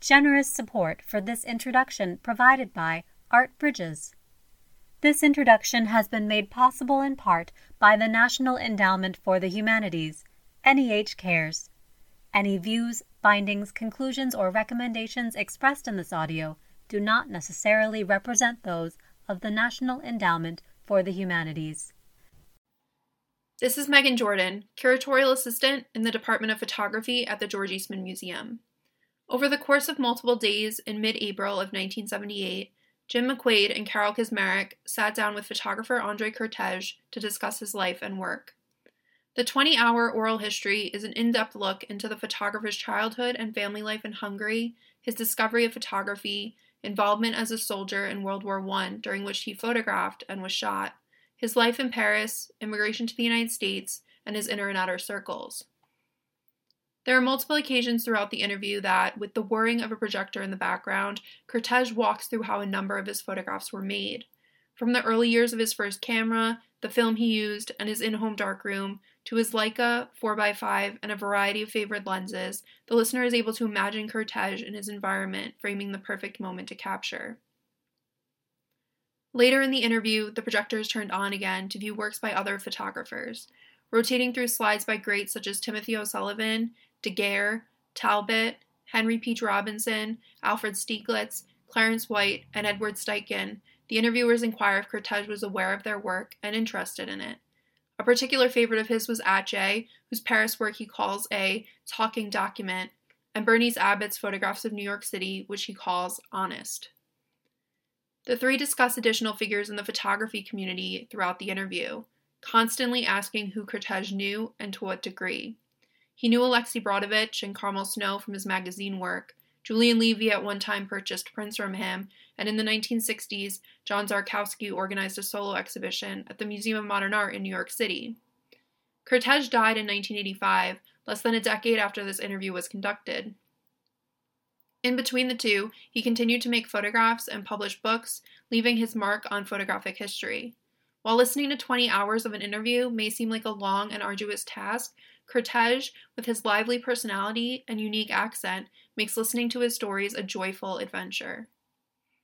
Generous support for this introduction provided by Art Bridges. This introduction has been made possible in part by the National Endowment for the Humanities, NEH Cares. Any views, findings, conclusions, or recommendations expressed in this audio do not necessarily represent those of the National Endowment for the Humanities. This is Megan Jordan, Curatorial Assistant in the Department of Photography at the George Eastman Museum. Over the course of multiple days in mid April of 1978, Jim McQuaid and Carole Kismaric sat down with photographer Andre Kertész to discuss his life and work. The 20 hour oral history is an in depth look into the photographer's childhood and family life in Hungary, his discovery of photography, involvement as a soldier in World War I, during which he photographed and was shot, his life in Paris, immigration to the United States, and his inner and outer circles. There are multiple occasions throughout the interview that, with the whirring of a projector in the background, Kertész walks through how a number of his photographs were made. From the early years of his first camera, the film he used, and his in home darkroom, to his Leica 4x5 and a variety of favorite lenses, the listener is able to imagine Kertész in his environment, framing the perfect moment to capture. Later in the interview, the projector is turned on again to view works by other photographers, rotating through slides by greats such as Timothy O'Sullivan, Daguerre, Talbot, Henry Peach Robinson, Alfred Stieglitz, Clarence White, and Edward Steichen, the interviewers inquire if Kertész was aware of their work and interested in it. A particular favorite of his was Atget, whose Paris work he calls a talking document, and Berenice Abbott's photographs of New York City, which he calls honest. The three discuss additional figures in the photography community throughout the interview, constantly asking who Kertész knew and to what degree. He knew Alexei Brodovitch and Carmel Snow from his magazine work. Julian Levy at one time purchased prints from him, and in the 1960s, John Szarkowski organized a solo exhibition at the Museum of Modern Art in New York City. Kertész died in 1985, less than a decade after this interview was conducted. In between the two, he continued to make photographs and publish books, leaving his mark on photographic history. While listening to 20 hours of an interview may seem like a long and arduous task, Kertész, with his lively personality and unique accent, makes listening to his stories a joyful adventure.